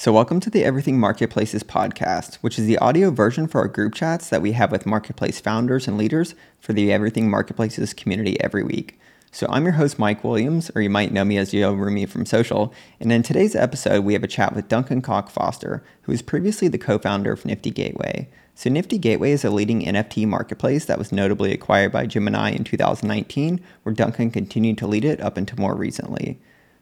So, welcome to the Everything Marketplaces podcast, which is the audio version for our group chats that we have with marketplace founders and leaders for the Everything Marketplaces community every week. So, I'm your host, Mike Williams, or you might know me as Yoroomie from social. And in today's episode, we have a chat with Duncan Cock Foster, who was previously the co founder of Nifty Gateway. So, Nifty Gateway is a leading NFT marketplace that was notably acquired by Gemini in 2019, where Duncan continued to lead it up until more recently.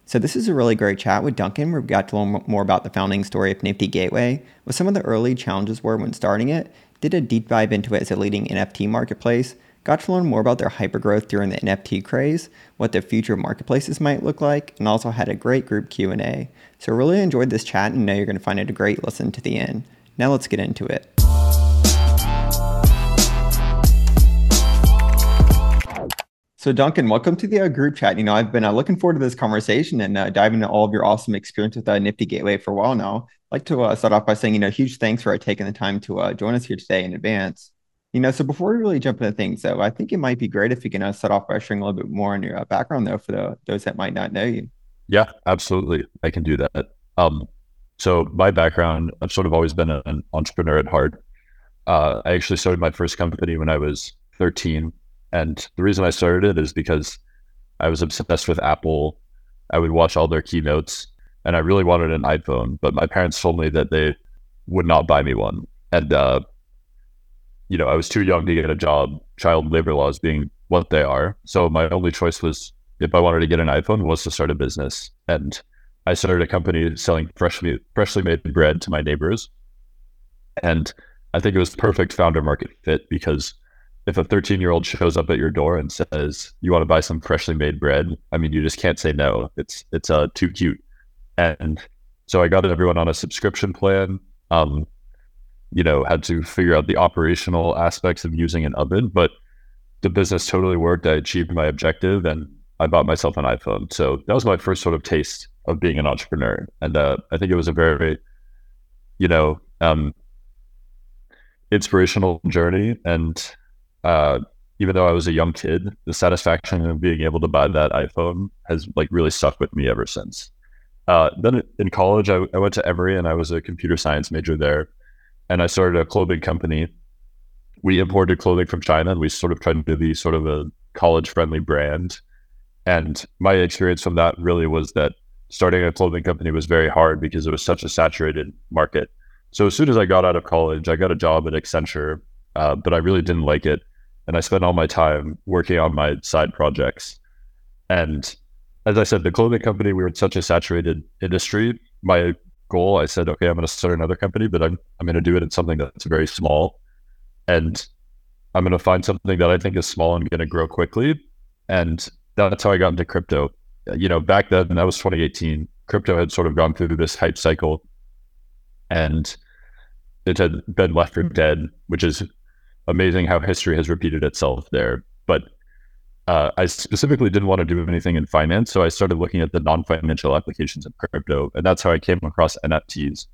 So this is a really great chat with Duncan. We got to learn more about the founding story of Nifty Gateway, what some of the early challenges were when starting it, did a deep dive into it as a leading NFT marketplace, got to learn more about their hypergrowth during the NFT craze, what the future marketplaces might look like, and also had a great group Q&A. So really enjoyed this chat and know you're going to find it a great listen to the end. Now let's get into it. So, Duncan, welcome to the uh, group chat. You know, I've been uh, looking forward to this conversation and uh, diving into all of your awesome experience with uh, Nifty Gateway for a while now. I'd like to uh, start off by saying, you know, huge thanks for uh, taking the time to join us here today in advance. You know, so before we really jump into things, though, I think it might be great if you can start off by sharing a little bit more on your background, though, for the, those that might not know you. Yeah, absolutely. I can do that. Um, so, my background, I've sort of always been an entrepreneur at heart. I actually started my first company when I was 13 and the reason I started it is because I was obsessed with Apple. I would watch all their keynotes and I really wanted an iPhone, but my parents told me that they would not buy me one. And, uh, you know, I was too young to get a job, child labor laws being what they are. So my only choice was if I wanted to get an iPhone was to start a business. And I started a company selling freshly freshly made bread to my neighbors. And I think it was the perfect founder market fit because if a 13 year old shows up at your door and says you want to buy some freshly made bread? I mean you just can't say no. It's it's uh too cute. And so i got everyone on a subscription plan um you know had to figure out the operational aspects of using an oven but the business totally worked. I achieved my objective and i bought myself an iphone. So that was my first sort of taste of being an entrepreneur. And uh, i think it was a very, you know um inspirational journey. And uh, even though I was a young kid, the satisfaction of being able to buy that iPhone has like really stuck with me ever since. Uh, then in college, I, I, went to Emory and I was a computer science major there, and I started a clothing company. We imported clothing from China, and we sort of tried to be sort of a college-friendly brand. And my experience from that really was that starting a clothing company was very hard because it was such a saturated market. So as soon as I got out of college, I got a job at Accenture, uh, but I really didn't like it and I spent all my time working on my side projects. And as I said, the clothing company, we were in such a saturated industry. My goal, I said, okay, I'm going to start another company, but I'm, I'm going to do it in something that's very small. And I'm going to find something that I think is small and going to grow quickly. And that's how I got into crypto. You know, back then, that was 2018, crypto had sort of gone through this hype cycle and it had been left for dead, which is amazing how history has repeated itself there. But uh, I specifically didn't want to do anything in finance, so I started looking at the non-financial applications of crypto, and that's how I came across NFTs.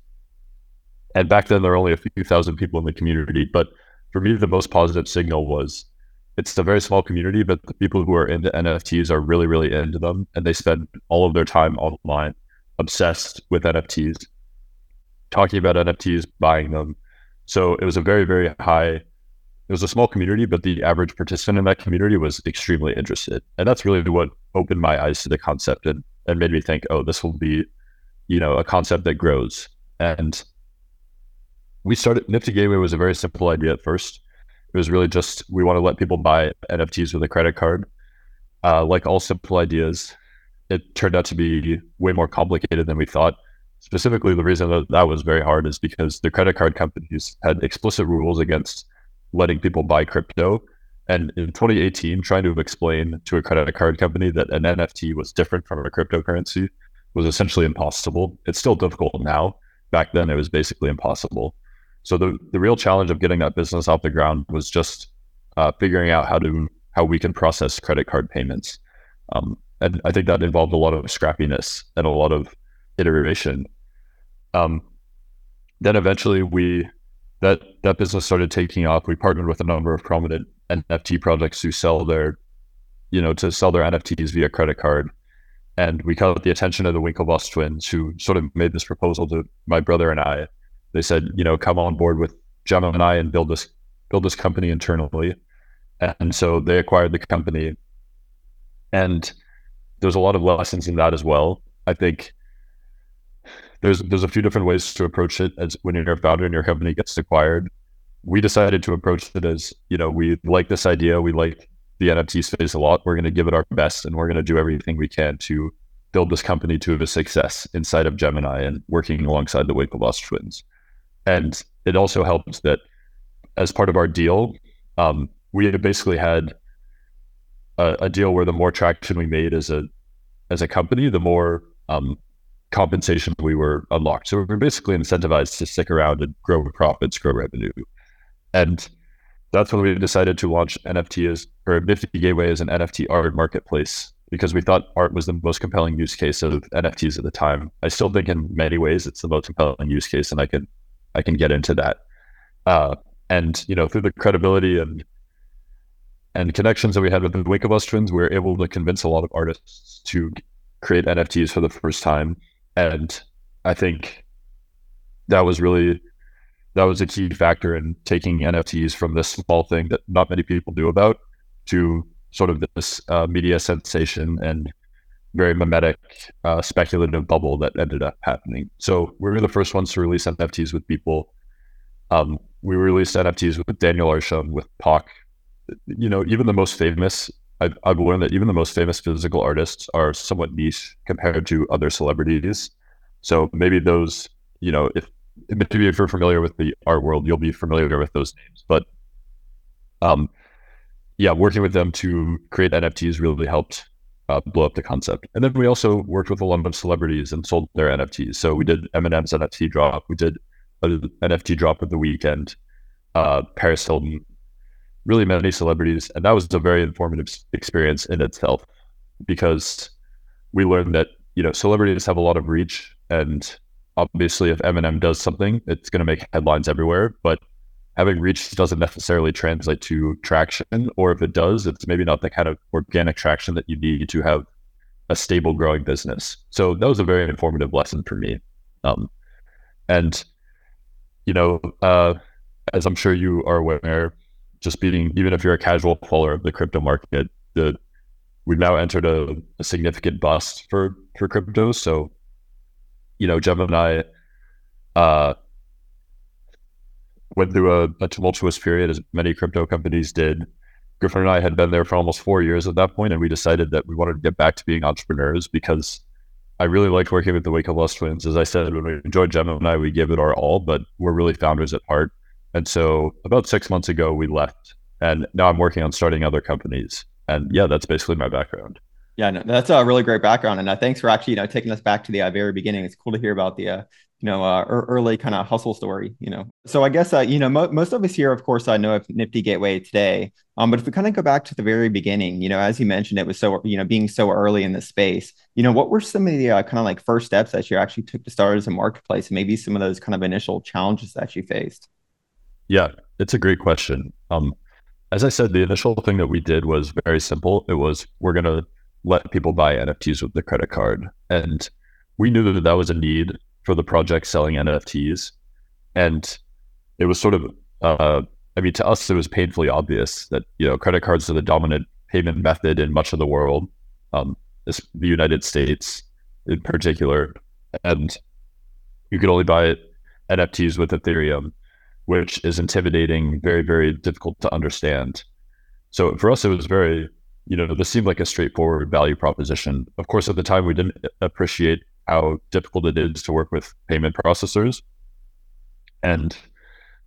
And back then, there were only a few thousand people in the community, but for me, the most positive signal was it's a very small community, but the people who are into NFTs are really, really into them, and they spend all of their time online, obsessed with NFTs, talking about NFTs, buying them. So it was a very, very high it was a small community, but the average participant in that community was extremely interested. And that's really what opened my eyes to the concept and, and made me think, oh, this will be, you know, a concept that grows. And we started Nifty Gateway was a very simple idea at first. It was really just we want to let people buy NFTs with a credit card. Uh, like all simple ideas, it turned out to be way more complicated than we thought. Specifically, the reason that that was very hard is because the credit card companies had explicit rules against letting people buy crypto. And in 2018, trying to explain to a credit card company that an NFT was different from a cryptocurrency was essentially impossible. It's still difficult now. Back then, it was basically impossible. So the, the real challenge of getting that business off the ground was just uh, figuring out how to how we can process credit card payments. Um, and I think that involved a lot of scrappiness and a lot of iteration. Um, then eventually we that that business started taking off. We partnered with a number of prominent NFT projects who sell their, you know, to sell their NFTs via credit card. and we caught the attention of the Winklevoss twins, who sort of made this proposal to my brother and I. They said, you know, come on board with Gemini and i and build this build this company internally. And so they acquired the company. And there's a lot of lessons in that as well. I think there's there's a few different ways to approach it as when you're a founder and your company gets acquired. We decided to approach it as, you know, we like this idea, we like the NFT space a lot. We're going to give it our best and we're going to do everything we can to build this company to have a success inside of Gemini and working alongside the Winklevoss twins. And it also helped that as part of our deal, um, we basically had a, a, deal where the more traction we made as a as a company, the more um, compensation we were unlocked. So we were basically incentivized to stick around and grow profits, grow revenue. And that's when we decided to launch NFT as or Nifty Gateway as an NFT art marketplace because we thought art was the most compelling use case of NFTs at the time. I still think in many ways it's the most compelling use case, and I can I can get into that. Uh, and you know, through the credibility and and connections that we had with the Winklevoss twins, we were able to convince a lot of artists to create NFTs for the first time. And I think that was really that was a key factor in taking NFTs from this small thing that not many people knew about to sort of this uh, media sensation and very mimetic uh, speculative bubble that ended up happening. So we were the first ones to release NFTs with people. Um, we released NFTs with Daniel Arsham, with Pak. You know, even the most famous, I've, I've learned that even the most famous physical artists are somewhat niche compared to other celebrities. So maybe those, you know, if maybe if you're familiar with the art world, you'll be familiar with those names. But um, yeah, working with them to create NFTs really helped uh, blow up the concept. And then we also worked with a lot of celebrities and sold their NFTs. So we did Eminem's NFT drop. We did an NFT drop of the Weeknd. uh, Paris Hilton, really many celebrities. And that was a very informative experience in itself because we learned that, you know, celebrities have a lot of reach and obviously if Eminem does something, it's going to make headlines everywhere. But having reach doesn't necessarily translate to traction, or if it does, it's maybe not the kind of organic traction that you need to have a stable growing business. So that was a very informative lesson for me. Um, and you know, uh, as I'm sure you are aware, just being even if you're a casual follower of the crypto market, the we've now entered a, a significant bust for for crypto. So, you know, Gemini uh, went through a, a, tumultuous period, as many crypto companies did. Griffin and I had been there for almost four years at that point, and we decided that we wanted to get back to being entrepreneurs because I really liked working with the Winklevoss twins. As I said, when we joined Gemini, we gave it our all, but we're really founders at heart. And so about six months ago, we left, and now I'm working on starting other companies. And yeah, that's basically my background. Yeah, no, that's a really great background, and uh, thanks for actually you know taking us back to the uh, very beginning. It's cool to hear about the uh, you know, uh, early kind of hustle story, you know. So I guess, uh, you know, mo- most of us here, of course, I know of Nifty Gateway today. Um, but if we kind of go back to the very beginning, you know, as you mentioned, it was so, you know, being so early in the space, you know, what were some of the uh, kind of like first steps that you actually took to start as a marketplace and maybe some of those kind of initial challenges that you faced? Yeah, it's a great question. Um, as I said, the initial thing that we did was very simple. It was, we're going to let people buy NFTs with the credit card. And we knew that that was a need for the project selling NFTs. And it was sort of, uh, I mean, to us, it was painfully obvious that, you know, credit cards are the dominant payment method in much of the world, um, the United States in particular. And you could only buy NFTs with Ethereum, which is intimidating, very, very difficult to understand. So for us, it was very, you know, this seemed like a straightforward value proposition. Of course, at the time, we didn't appreciate how difficult it is to work with payment processors. And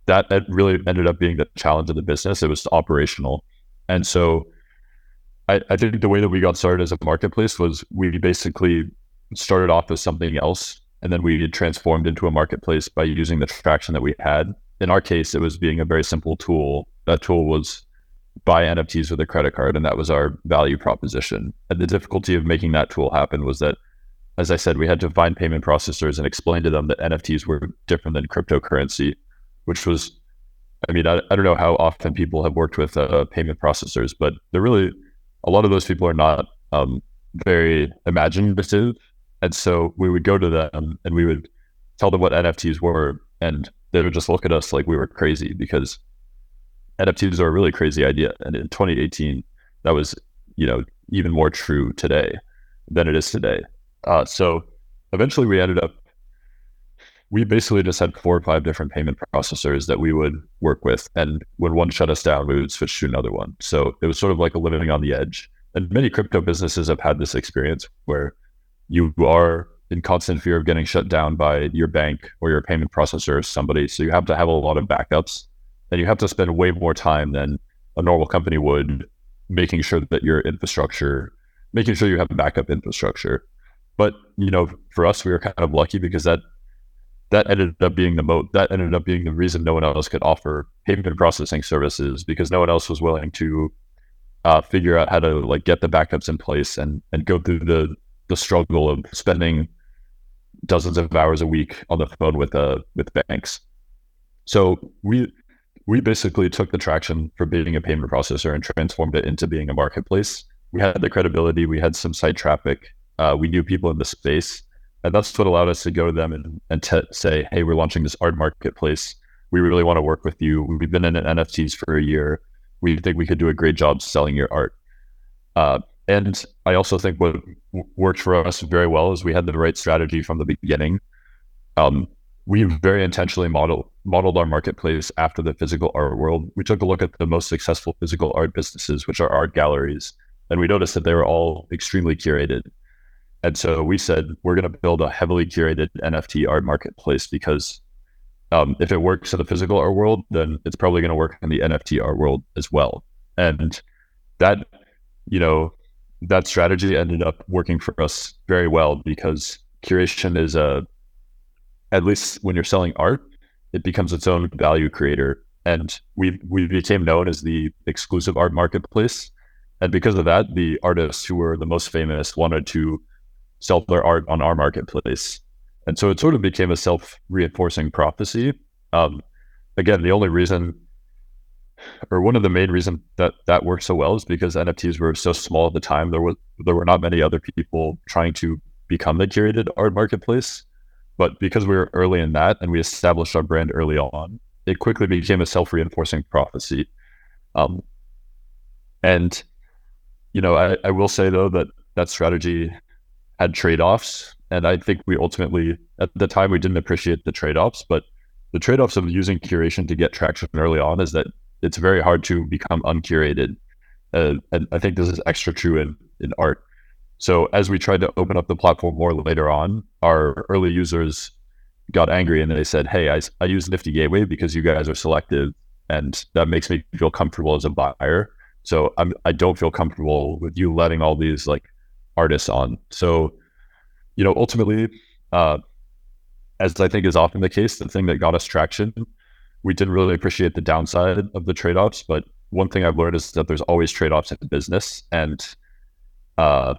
that, that really ended up being the challenge of the business. It was operational. And so I, I think the way that we got started as a marketplace was we basically started off as something else and then we transformed into a marketplace by using the traction that we had. In our case, it was being a very simple tool. That tool was buy NFTs with a credit card, and that was our value proposition. And the difficulty of making that tool happen was that as I said, we had to find payment processors and explain to them that NFTs were different than cryptocurrency, which was, I mean, I, I don't know how often people have worked with uh, payment processors, but they're really, a lot of those people are not um, very imaginative. And so we would go to them and we would tell them what NFTs were, and they would just look at us like we were crazy because NFTs are a really crazy idea. And in 2018, that was, you know, even more true today than it is today. Uh, so eventually we ended up, we basically just had four or five different payment processors that we would work with. And when one shut us down, we would switch to another one. So it was sort of like a living on the edge. And many crypto businesses have had this experience where you are in constant fear of getting shut down by your bank or your payment processor or somebody. So you have to have a lot of backups and you have to spend way more time than a normal company would making sure that your infrastructure, making sure you have backup infrastructure. But you know, for us, we were kind of lucky because that that ended up being the mo that ended up being the reason no one else could offer payment processing services because no one else was willing to uh, figure out how to like get the backups in place and and go through the the struggle of spending dozens of hours a week on the phone with uh with banks. So we we basically took the traction for being a payment processor and transformed it into being a marketplace. We had the credibility, we had some site traffic, uh, we knew people in the space, and that's what allowed us to go to them and, and t- say, "Hey, we're launching this art marketplace. We really want to work with you. We've been in NFTs for a year. We think we could do a great job selling your art." Uh, and I also think what worked for us very well is we had the right strategy from the beginning. Um, we very intentionally modeled modeled our marketplace after the physical art world. We took a look at the most successful physical art businesses, which are art galleries, and we noticed that they were all extremely curated. And so we said we're going to build a heavily curated NFT art marketplace because um, if it works in the physical art world, then it's probably going to work in the NFT art world as well. And that, you know, that strategy ended up working for us very well because curation is a at least when you're selling art, it becomes its own value creator. And we we became known as the exclusive art marketplace. And because of that, the artists who were the most famous wanted to sell their art on our marketplace. And so it sort of became a self reinforcing prophecy. Um, again, the only reason, or one of the main reasons that that worked so well is because NFTs were so small at the time. There was there were not many other people trying to become the curated art marketplace. But because we were early in that and we established our brand early on, it quickly became a self reinforcing prophecy. Um, and, you know, I, I will say though that that strategy had trade offs. And I think we ultimately, at the time, we didn't appreciate the trade offs. But the trade offs of using curation to get traction early on is that it's very hard to become uncurated. Uh, and I think this is extra true in, in art. So as we tried to open up the platform more later on, our early users got angry and they said, "Hey, I, I use Nifty Gateway because you guys are selective, and that makes me feel comfortable as a buyer. So I'm I don't feel comfortable with you letting all these like artists on." So, you know, ultimately, uh, as I think is often the case, the thing that got us traction, we didn't really appreciate the downside of the trade offs. But one thing I've learned is that there's always trade offs in business, and uh,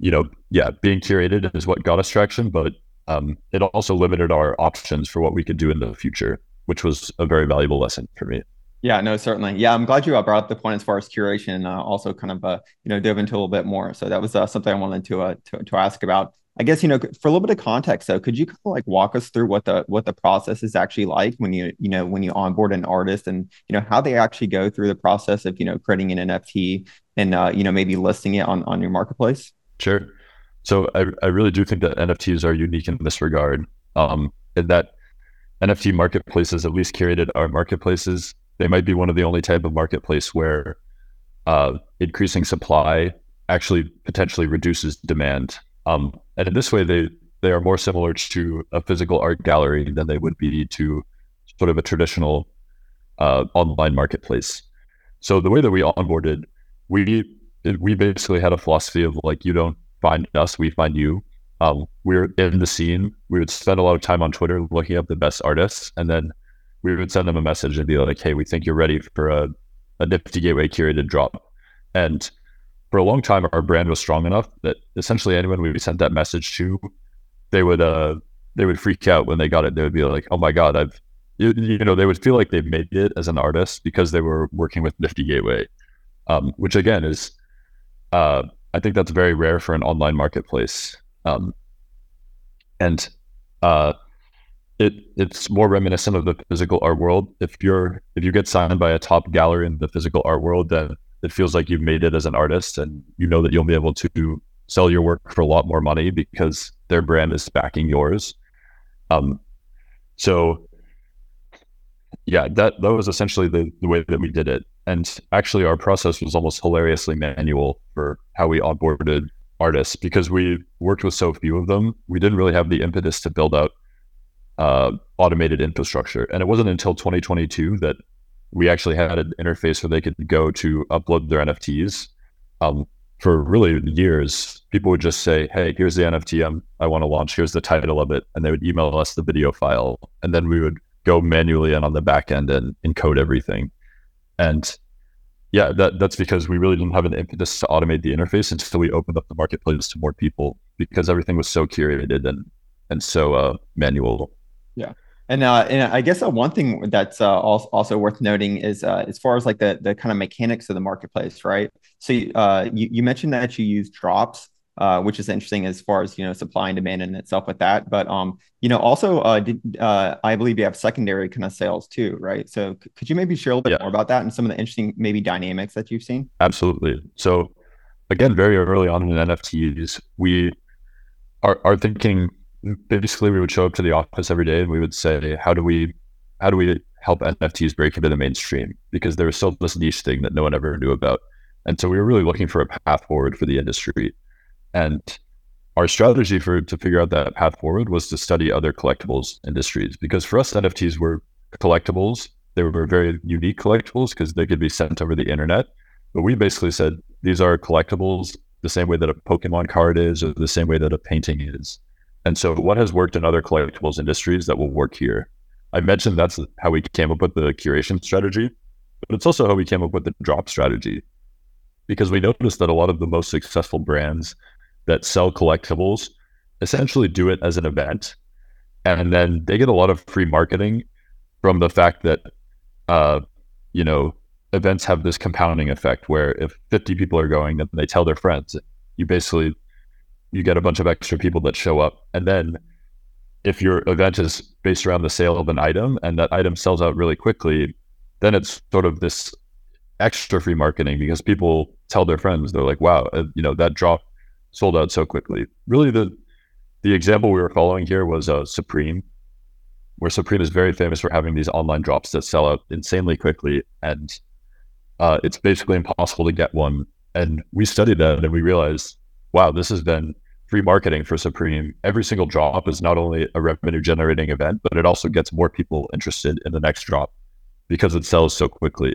you know, yeah, being curated is what got us traction, but um, it also limited our options for what we could do in the future, which was a very valuable lesson for me. Yeah, no, certainly. Yeah, I'm glad you uh, brought up the point as far as curation. Uh, also, kind of, uh, you know, dove into a little bit more. So that was uh, something I wanted to, uh, to to ask about. I guess you know, for a little bit of context, though, could you kind of like walk us through what the what the process is actually like when you you know when you onboard an artist and you know how they actually go through the process of you know creating an NFT and uh, you know maybe listing it on on your marketplace? Sure. So I, I really do think that NFTs are unique in this regard. Um, that NFT marketplaces, at least curated art marketplaces, they might be one of the only type of marketplace where uh, increasing supply actually potentially reduces demand. Um, and in this way, they they are more similar to a physical art gallery than they would be to sort of a traditional uh, online marketplace. So the way that we onboarded, we we basically had a philosophy of like you don't find us, we find you. Um, we are in the scene. We would spend a lot of time on Twitter looking up the best artists, and then we would send them a message and be like, "Hey, we think you're ready for a, a Nifty Gateway curated drop." And for a long time, our brand was strong enough that essentially anyone we sent that message to, they would uh they would freak out when they got it. They would be like, "Oh my god, I've," you, you know, they would feel like they've made it as an artist because they were working with Nifty Gateway, um, which again is uh, I think that's very rare for an online marketplace. Um, and uh, it it's more reminiscent of the physical art world. If you're if you get signed by a top gallery in the physical art world, then it feels like you've made it as an artist, and you know that you'll be able to sell your work for a lot more money because their brand is backing yours. Um, so yeah, that that was essentially the, the way that we did it. And actually, our process was almost hilariously manual for how we onboarded artists because we worked with so few of them. We didn't really have the impetus to build out uh, automated infrastructure. And it wasn't until 2022 that we actually had an interface where they could go to upload their NFTs. Um, for really years, people would just say, "Hey, here's the NFT I'm, I want to launch. Here's the title of it," and they would email us the video file, and then we would go manually and on the back end and encode everything. And yeah, that that's because we really didn't have an impetus to automate the interface until we opened up the marketplace to more people because everything was so curated and and so uh, manual. Yeah. And, uh, and I guess uh, one thing that's uh, also worth noting is uh, as far as like the the kind of mechanics of the marketplace, right? So uh, you, you mentioned that you use drops, uh, which is interesting as far as you know supply and demand in itself with that. But um, you know, also uh, did, uh, I believe you have secondary kind of sales too, right? So c- could you maybe share a little bit yeah. more about that and some of the interesting maybe dynamics that you've seen? Absolutely. So again, very early on in NFTs, we are, are thinking basically we would show up to the office every day and we would say, how do we how do we help NFTs break into the mainstream? Because there was still this niche thing that no one ever knew about. And so we were really looking for a path forward for the industry. And our strategy for to figure out that path forward was to study other collectibles industries because for us NFTs were collectibles. They were very unique collectibles because they could be sent over the internet. But we basically said these are collectibles the same way that a Pokemon card is, or the same way that a painting is. And so, what has worked in other collectibles industries that will work here? I mentioned that's how we came up with the curation strategy, but it's also how we came up with the drop strategy because we noticed that a lot of the most successful brands that sell collectibles essentially do it as an event. And then they get a lot of free marketing from the fact that, uh, you know, events have this compounding effect where if 50 people are going, then they tell their friends. You basically you get a bunch of extra people that show up. And then if your event is based around the sale of an item and that item sells out really quickly, then it's sort of this extra free marketing because people tell their friends, they're like, wow, uh, you know, that drop sold out so quickly. Really, the the example we were following here was uh, Supreme, where Supreme is very famous for having these online drops that sell out insanely quickly. And uh, it's basically impossible to get one. And we studied that and we realized, wow, this has been free marketing for Supreme, every single drop is not only a revenue generating event, but it also gets more people interested in the next drop because it sells so quickly.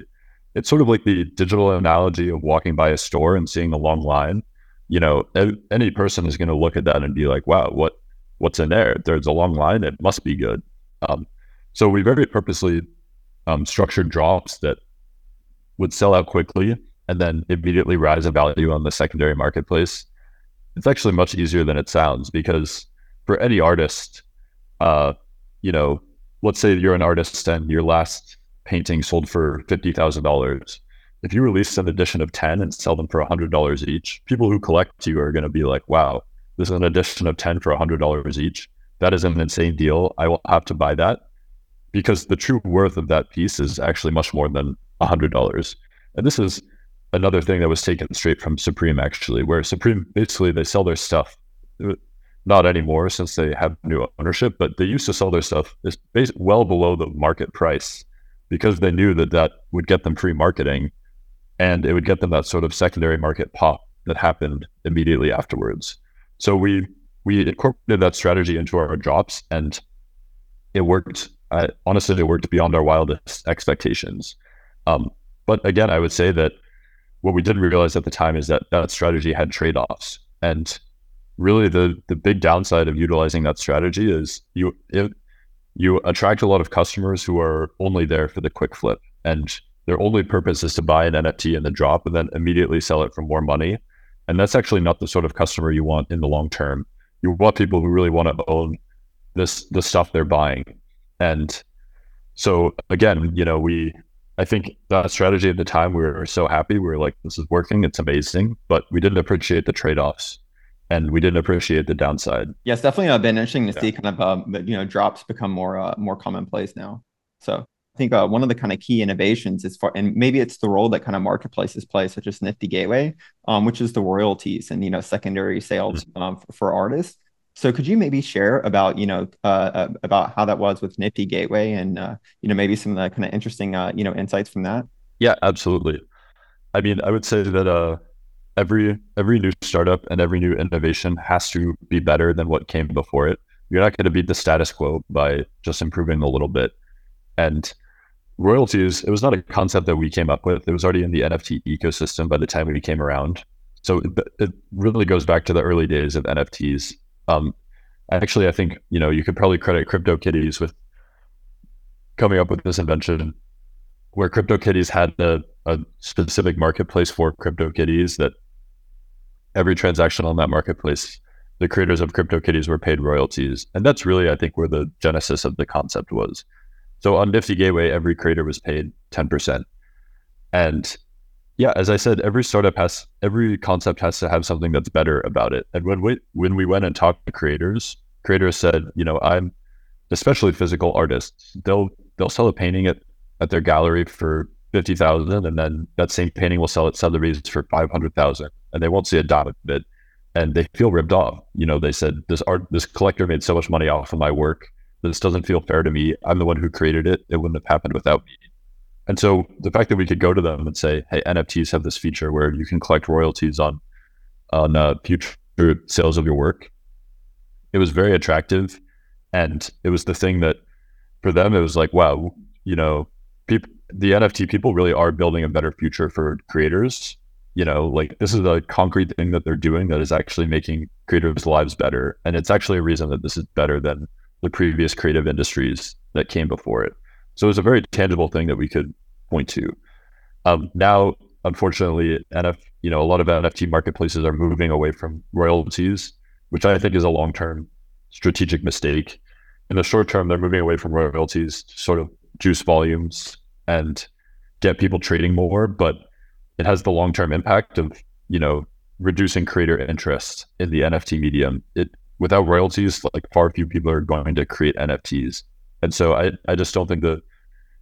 It's sort of like the digital analogy of walking by a store and seeing a long line. You know, any person is going to look at that and be like, "Wow, what what's in there? There's a long line. It must be good." Um, so we very purposely um, structured drops that would sell out quickly and then immediately rise in value on the secondary marketplace it's actually much easier than it sounds because for any artist, uh, you know, let's say you're an artist and your last painting sold for fifty thousand dollars. If you release an edition of ten and sell them for hundred dollars each, people who collect you are going to be like, "Wow, this is an edition of ten for hundred dollars each. That is an insane deal. I will have to buy that." Because the true worth of that piece is actually much more than hundred dollars. And this is another thing that was taken straight from Supreme, actually, where Supreme basically they sell their stuff. Not anymore since they have new ownership, but they used to sell their stuff is well below the market price because they knew that that would get them free marketing and it would get them that sort of secondary market pop that happened immediately afterwards. So we we incorporated that strategy into our drops and it worked. Uh, honestly, it worked beyond our wildest expectations. Um, but again, I would say that what we didn't realize at the time is that that strategy had trade-offs. And really the the big downside of utilizing that strategy is you it, you attract a lot of customers who are only there for the quick flip. And their only purpose is to buy an NFT and then drop and then immediately sell it for more money. And that's actually not the sort of customer you want in the long term. You want people who really want to own this the stuff they're buying. And so again you know we I think that strategy at the time we were so happy. We were like, this is working, it's amazing, but we didn't appreciate the trade offs and we didn't appreciate the downside. Yeah, it's definitely uh, been interesting to yeah. see kind of uh, you know drops become more uh, more commonplace now. So I think uh, one of the kind of key innovations is for, and maybe it's the role that kind of marketplaces play, such as Nifty Gateway, um, which is the royalties and you know secondary sales mm-hmm. um, for, for, artists. So could you maybe share about you know uh, uh, about how that was with Nifty Gateway and uh, you know maybe some of the kind of interesting uh, you know insights from that? Yeah, absolutely. I mean, I would say that uh, every every new startup and every new innovation has to be better than what came before it. You're not going to beat the status quo by just improving a little bit. And royalties, it was not a concept that we came up with. It was already in the NFT ecosystem by the time we came around. So it, it really goes back to the early days of NFTs. Um, actually, I think you know you could probably credit CryptoKitties with coming up with this invention, where CryptoKitties had a, a specific marketplace for CryptoKitties that every transaction on that marketplace, the creators of CryptoKitties were paid royalties, and that's really I think where the genesis of the concept was. So on Nifty Gateway, every creator was paid 10%. And yeah, as I said, every startup has, every concept has to have something that's better about it. And when we, when we went and talked to creators, creators said, you know, I'm, especially physical artists, they'll, they'll sell a painting at, at their gallery for 50,000 and then that same painting will sell at Sotheby's for 500,000 and they won't see a dot of it. And they feel ripped off. You know, they said this art, this collector made so much money off of my work this doesn't feel fair to me. I'm the one who created it. It wouldn't have happened without me. And so the fact that we could go to them and say, "Hey, NFTs have this feature where you can collect royalties on on uh, future sales of your work," it was very attractive, and it was the thing that for them it was like, "Wow, you know, people, the NFT people really are building a better future for creators." You know, like this is a concrete thing that they're doing that is actually making creators' lives better, and it's actually a reason that this is better than the previous creative industries that came before it. So it was a very tangible thing that we could point to. Um, now, unfortunately, NF, you know, a lot of NFT marketplaces are moving away from royalties, which I think is a long-term strategic mistake. In the short term, they're moving away from royalties to sort of juice volumes and get people trading more, but it has the long-term impact of, you know, reducing creator interest in the NFT medium. It without royalties, like far few people are going to create NFTs. And so I, I just don't think the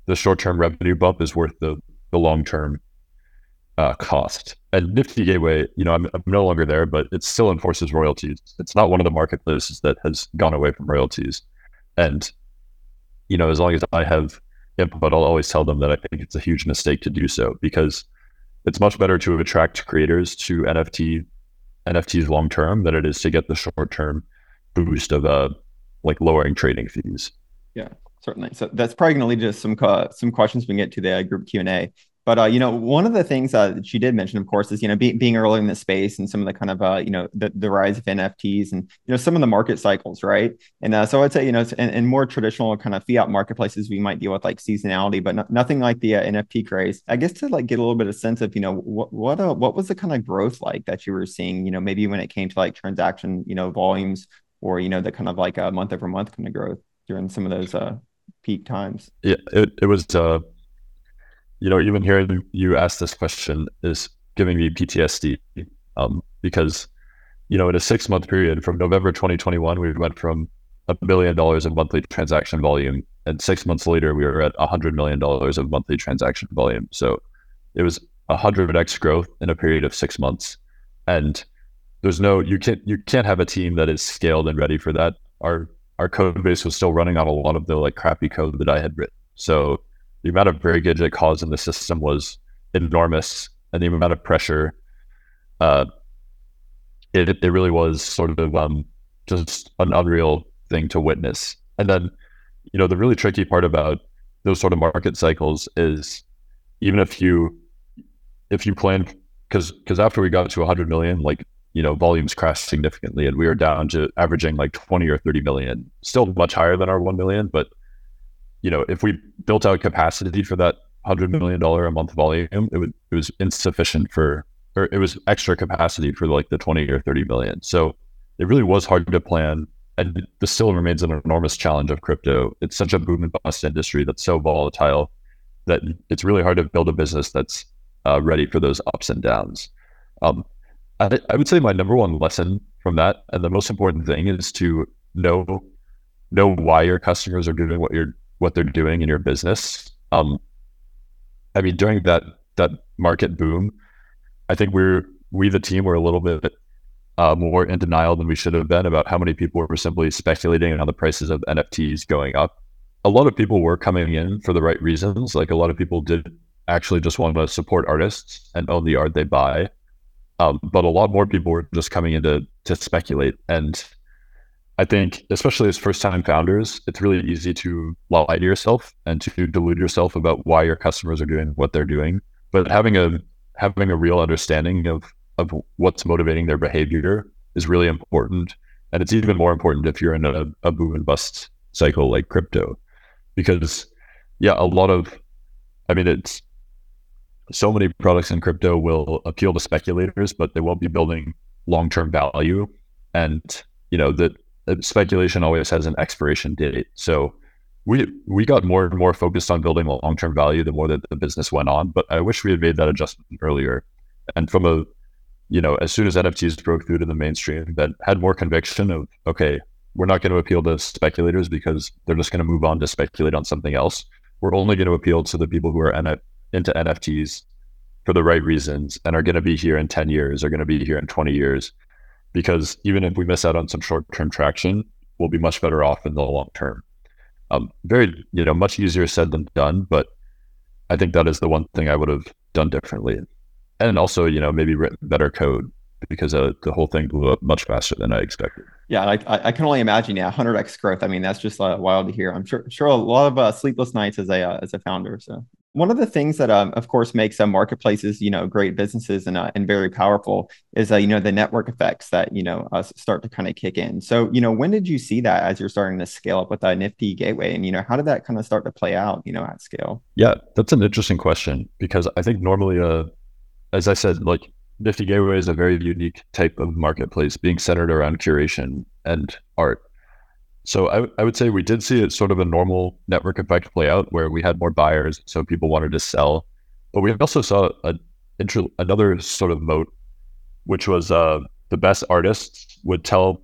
the short term revenue bump is worth the the long term uh, cost. And Nifty Gateway, you know, I'm, I'm no longer there, but it still enforces royalties. It's not one of the marketplaces that has gone away from royalties. And you know, as long as I have input, I'll always tell them that I think it's a huge mistake to do so because it's much better to attract creators to NFT NFTs long term than it is to get the short term boost of uh like lowering trading fees. Yeah, certainly. So that's probably going to lead to some some questions we can get to the uh, group Q and A. But uh, you know, one of the things uh, that she did mention, of course, is you know be, being early in the space and some of the kind of uh, you know the, the rise of NFTs and you know some of the market cycles, right? And uh, so I'd say you know in, in, more traditional kind of fiat marketplaces, we might deal with like seasonality, but no, nothing like the uh, NFT craze. I guess to like get a little bit of sense of you know what what uh, what was the kind of growth like that you were seeing, you know, maybe when it came to like transaction you know volumes or you know the kind of like a month over month kind of growth during some of those uh peak times. Yeah, it it was uh you know, even hearing you ask this question is giving me PTSD um, because, you know, in a six month period from November 2021, we went from a billion dollars of monthly transaction volume. And six months later, we were at a $100 million of monthly transaction volume. So it was a 100x growth in a period of six months. And there's no, you can't, you can't have a team that is scaled and ready for that. Our, our code base was still running on a lot of the like crappy code that I had written. So the amount of breakage it caused in the system was enormous, and the amount of pressure, uh, it it really was sort of um, just an unreal thing to witness. And then, you know, the really tricky part about those sort of market cycles is even if you if you plan because because after we got to 100 million, like you know, volumes crashed significantly, and we were down to averaging like 20 or 30 million, still much higher than our 1 million, but you know, if we built out capacity for that hundred million dollar a month volume, it would it was insufficient for or it was extra capacity for like the 20 or 30 million. So it really was hard to plan. And this still remains an enormous challenge of crypto. It's such a boom and bust industry that's so volatile. that it's really hard to build a business that's uh, ready for those ups and downs. Um, I, I would say my number one lesson from that, and the most important thing, is to know know why your customers are doing what you're what they're doing in your business. Um, I mean, during that that market boom, I think we're we the team were a little bit uh, more in denial than we should have been about how many people were simply speculating on how the prices of NFTs going up. A lot of people were coming in for the right reasons. Like a lot of people did actually just want to support artists and own the art they buy. Um, but a lot more people were just coming in to, to speculate. And I think, especially as first time founders, it's really easy to lie to yourself and to delude yourself about why your customers are doing what they're doing. But having a having a real understanding of of what's motivating their behavior is really important. And it's even more important if you're in a, a boom and bust cycle like crypto. Because yeah, a lot of I mean it's so many products in crypto will appeal to speculators, but they won't be building long term value. And you know, that speculation always has an expiration date. So we we got more and more focused on building long term value the more that the business went on. But I wish we had made that adjustment earlier. And from a you know, as soon as NFTs broke through to the mainstream, that had more conviction of okay, we're not going to appeal to speculators because they're just going to move on to speculate on something else. We're only going to appeal to the people who are in into NFTs for the right reasons and are going to be here in 10 years, are going to be here in 20 years. Because even if we miss out on some short term traction, we'll be much better off in the long term. Um, very, you know, much easier said than done, but I think that is the one thing I would have done differently. And also, you know, maybe written better code because uh, the whole thing blew up much faster than I expected. Yeah, I, I can only imagine. Yeah, 100x growth. I mean, that's just uh, wild to hear. I'm sure sure a lot of uh, sleepless nights as a uh, as a founder. So one of the things that, um, of course, makes uh, marketplaces, you know, great businesses and uh, and very powerful is, uh, you know, the network effects that you know uh, start to kind of kick in. So, you know, when did you see that as you're starting to scale up with that Nifty Gateway, and you know, how did that kind of start to play out, you know, at scale? Yeah, that's an interesting question because I think normally, uh, as I said, like Nifty Gateway is a very unique type of marketplace, being centered around curation and art. So I, I would say we did see it sort of a normal network effect play out where we had more buyers, so people wanted to sell. But we also saw a, intro, another sort of moat, which was uh, the best artists would tell,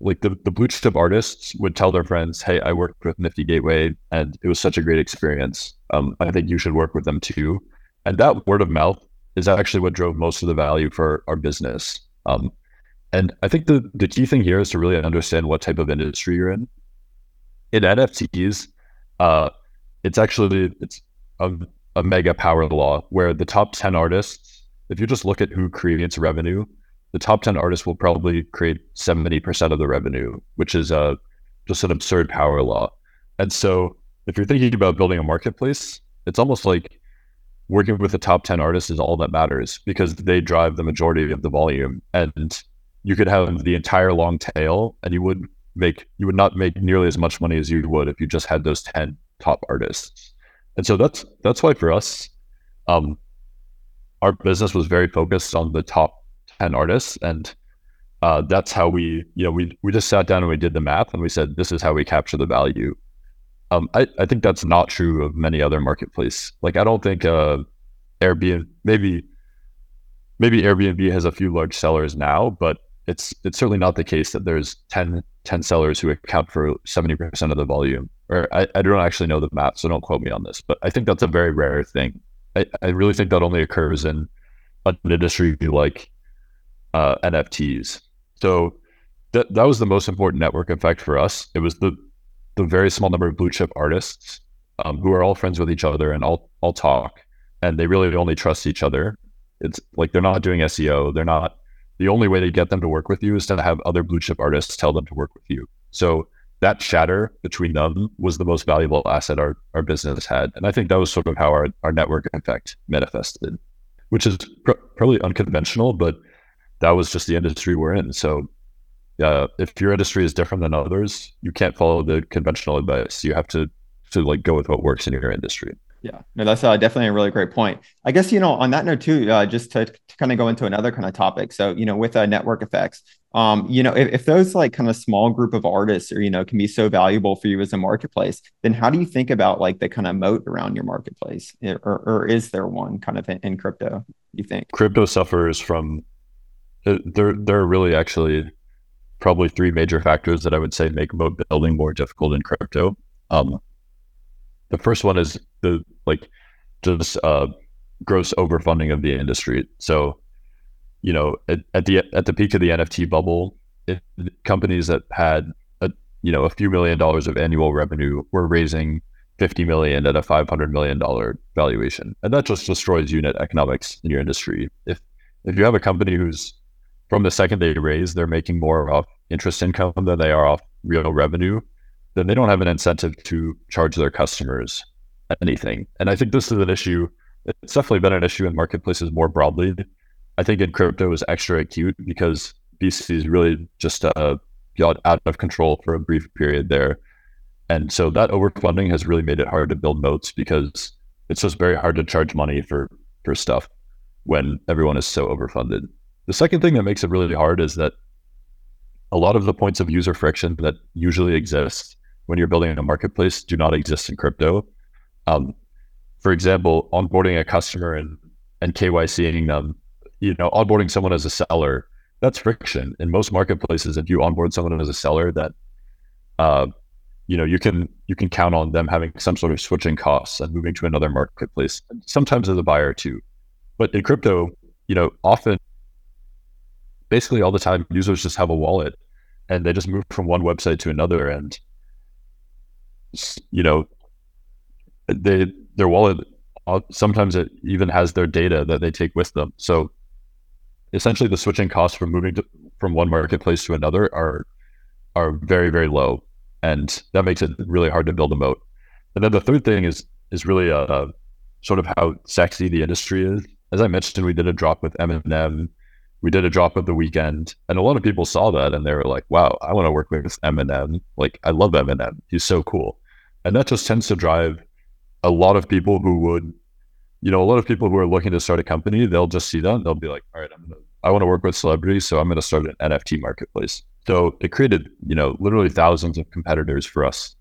like the, the blue chip artists would tell their friends, hey, I worked with Nifty Gateway and it was such a great experience. Um, I think you should work with them too. And that word of mouth is actually what drove most of the value for our business. Um, and I think the, the key thing here is to really understand what type of industry you're in. In NFTs, uh, it's actually it's a, a mega power law where the top 10 artists, if you just look at who creates revenue, the top 10 artists will probably create 70% of the revenue, which is uh, just an absurd power law. And so if you're thinking about building a marketplace, it's almost like working with the top 10 artists is all that matters because they drive the majority of the volume. And you could have the entire long tail and you would make you would not make nearly as much money as you would if you just had those 10 top artists. And so that's that's why for us um our business was very focused on the top 10 artists. And uh, that's how we you know we we just sat down and we did the math and we said this is how we capture the value. Um, I, I think that's not true of many other marketplace. Like i don't think uh airbnb maybe maybe airbnb has a few large sellers now but it's it's certainly not the case that there's 10, 10 sellers who account for 70% of the volume. Or I, I don't actually know the math, so don't quote me on this, but I think that's a very rare thing. I, I really think that only occurs in an industry like uh, NFTs. So that that was the most important network effect for us. It was the the very small number of blue chip artists um, who are all friends with each other and all all talk, and they really only trust each other. It's like they're not doing SEO, they're not the only way to get them to work with you is to have other blue chip artists tell them to work with you. So that chatter between them was the most valuable asset our, our business had. And I think that was sort of how our, our network effect manifested, which is pr- probably unconventional, but that was just the industry we're in. So uh, if your industry is different than others, you can't follow the conventional advice. You have to to like go with what works in your industry. Yeah, no, that's uh, definitely a really great point. I guess you know on that note too, uh, just to, to kind of go into another kind of topic. So you know, with uh, network effects, um, you know, if, if those like kind of small group of artists or, you know, can be so valuable for you as a marketplace, then how do you think about like the kind of moat around your marketplace? Or, or is there one kind of in, in crypto, you think? Crypto suffers from, uh, there, there are really actually probably three major factors that I would say make moat building more difficult in crypto. Um, the first one is the like just uh, gross overfunding of the industry. So you know, at, at, the at the peak of the NFT bubble, it, companies that had a you know a few million dollars of annual revenue were raising 50 million at a 500 million dollar valuation, and that just destroys unit economics in your industry. If if you have a company who's from the second they raise, they're making more off interest income than they are off real revenue, then they don't have an incentive to charge their customers anything. And I think this is an issue. It's definitely been an issue in marketplaces more broadly I think in crypto was extra acute because VC is really just uh, got out of control for a brief period there. And so that overfunding has really made it hard to build moats because it's just very hard to charge money for, for stuff when everyone is so overfunded. The second thing that makes it really hard is that a lot of the points of user friction that usually exist when you're building a marketplace do not exist in crypto. Um, for example, onboarding a customer and, and KYCing them you know, onboarding someone as a seller, that's friction. In most marketplaces, if you onboard someone as a seller, that uh, you know, you can you can count on them having some sort of switching costs and moving to another marketplace. Sometimes as a buyer too. But in crypto, you know, often basically all the time users just have a wallet and they just move from one website to another and you know they their wallet uh, sometimes it even has their data that they take with them so essentially the switching costs from moving to, from one marketplace to another are are very very low, and that makes it really hard to build a moat. And then the third thing is is really uh, uh sort of how sexy the industry is. As I mentioned, we did a drop with Eminem. We did a drop of the Weeknd, and a lot of people saw that and they were like, "Wow, I want to work with Eminem. Like, I love Eminem. He's so cool." And that just tends to drive a lot of people who would you know, a lot of people who are looking to start a company, they'll just see that and they'll be like, all right, I'm gonna, I want to work with celebrities, so I'm going to start an NFT marketplace. So it created, you know, literally thousands of competitors for us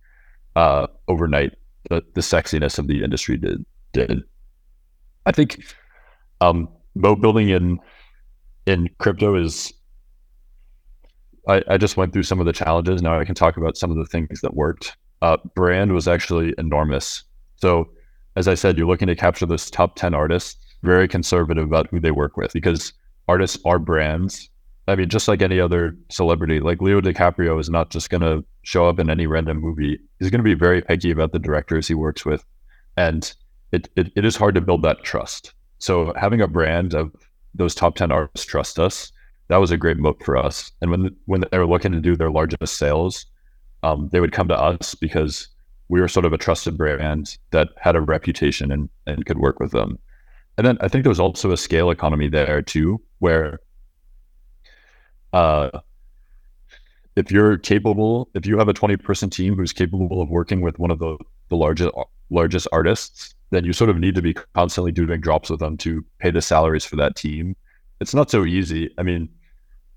uh, overnight. The, the sexiness of the industry did did. I think um, moat building in in crypto is. I, I just went through some of the challenges. Now I can talk about some of the things that worked. Uh, brand was actually enormous. So as I said, you're looking to capture those top 10 artists, very conservative about who they work with because artists are brands. I mean, just like any other celebrity, like Leo DiCaprio is not just going to show up in any random movie. He's going to be very picky about the directors he works with. And it, it, it is hard to build that trust. So having a brand of those top 10 artists trust us, that was a great moat for us. And when, when they were looking to do their largest sales, um, they would come to us because we were sort of a trusted brand that had a reputation and, and could work with them. And then I think there was also a scale economy there too, where uh, if you're capable, if you have a 20 person team who's capable of working with one of the, the largest largest artists, then you sort of need to be constantly doing drops with them to pay the salaries for that team. It's not so easy. I mean,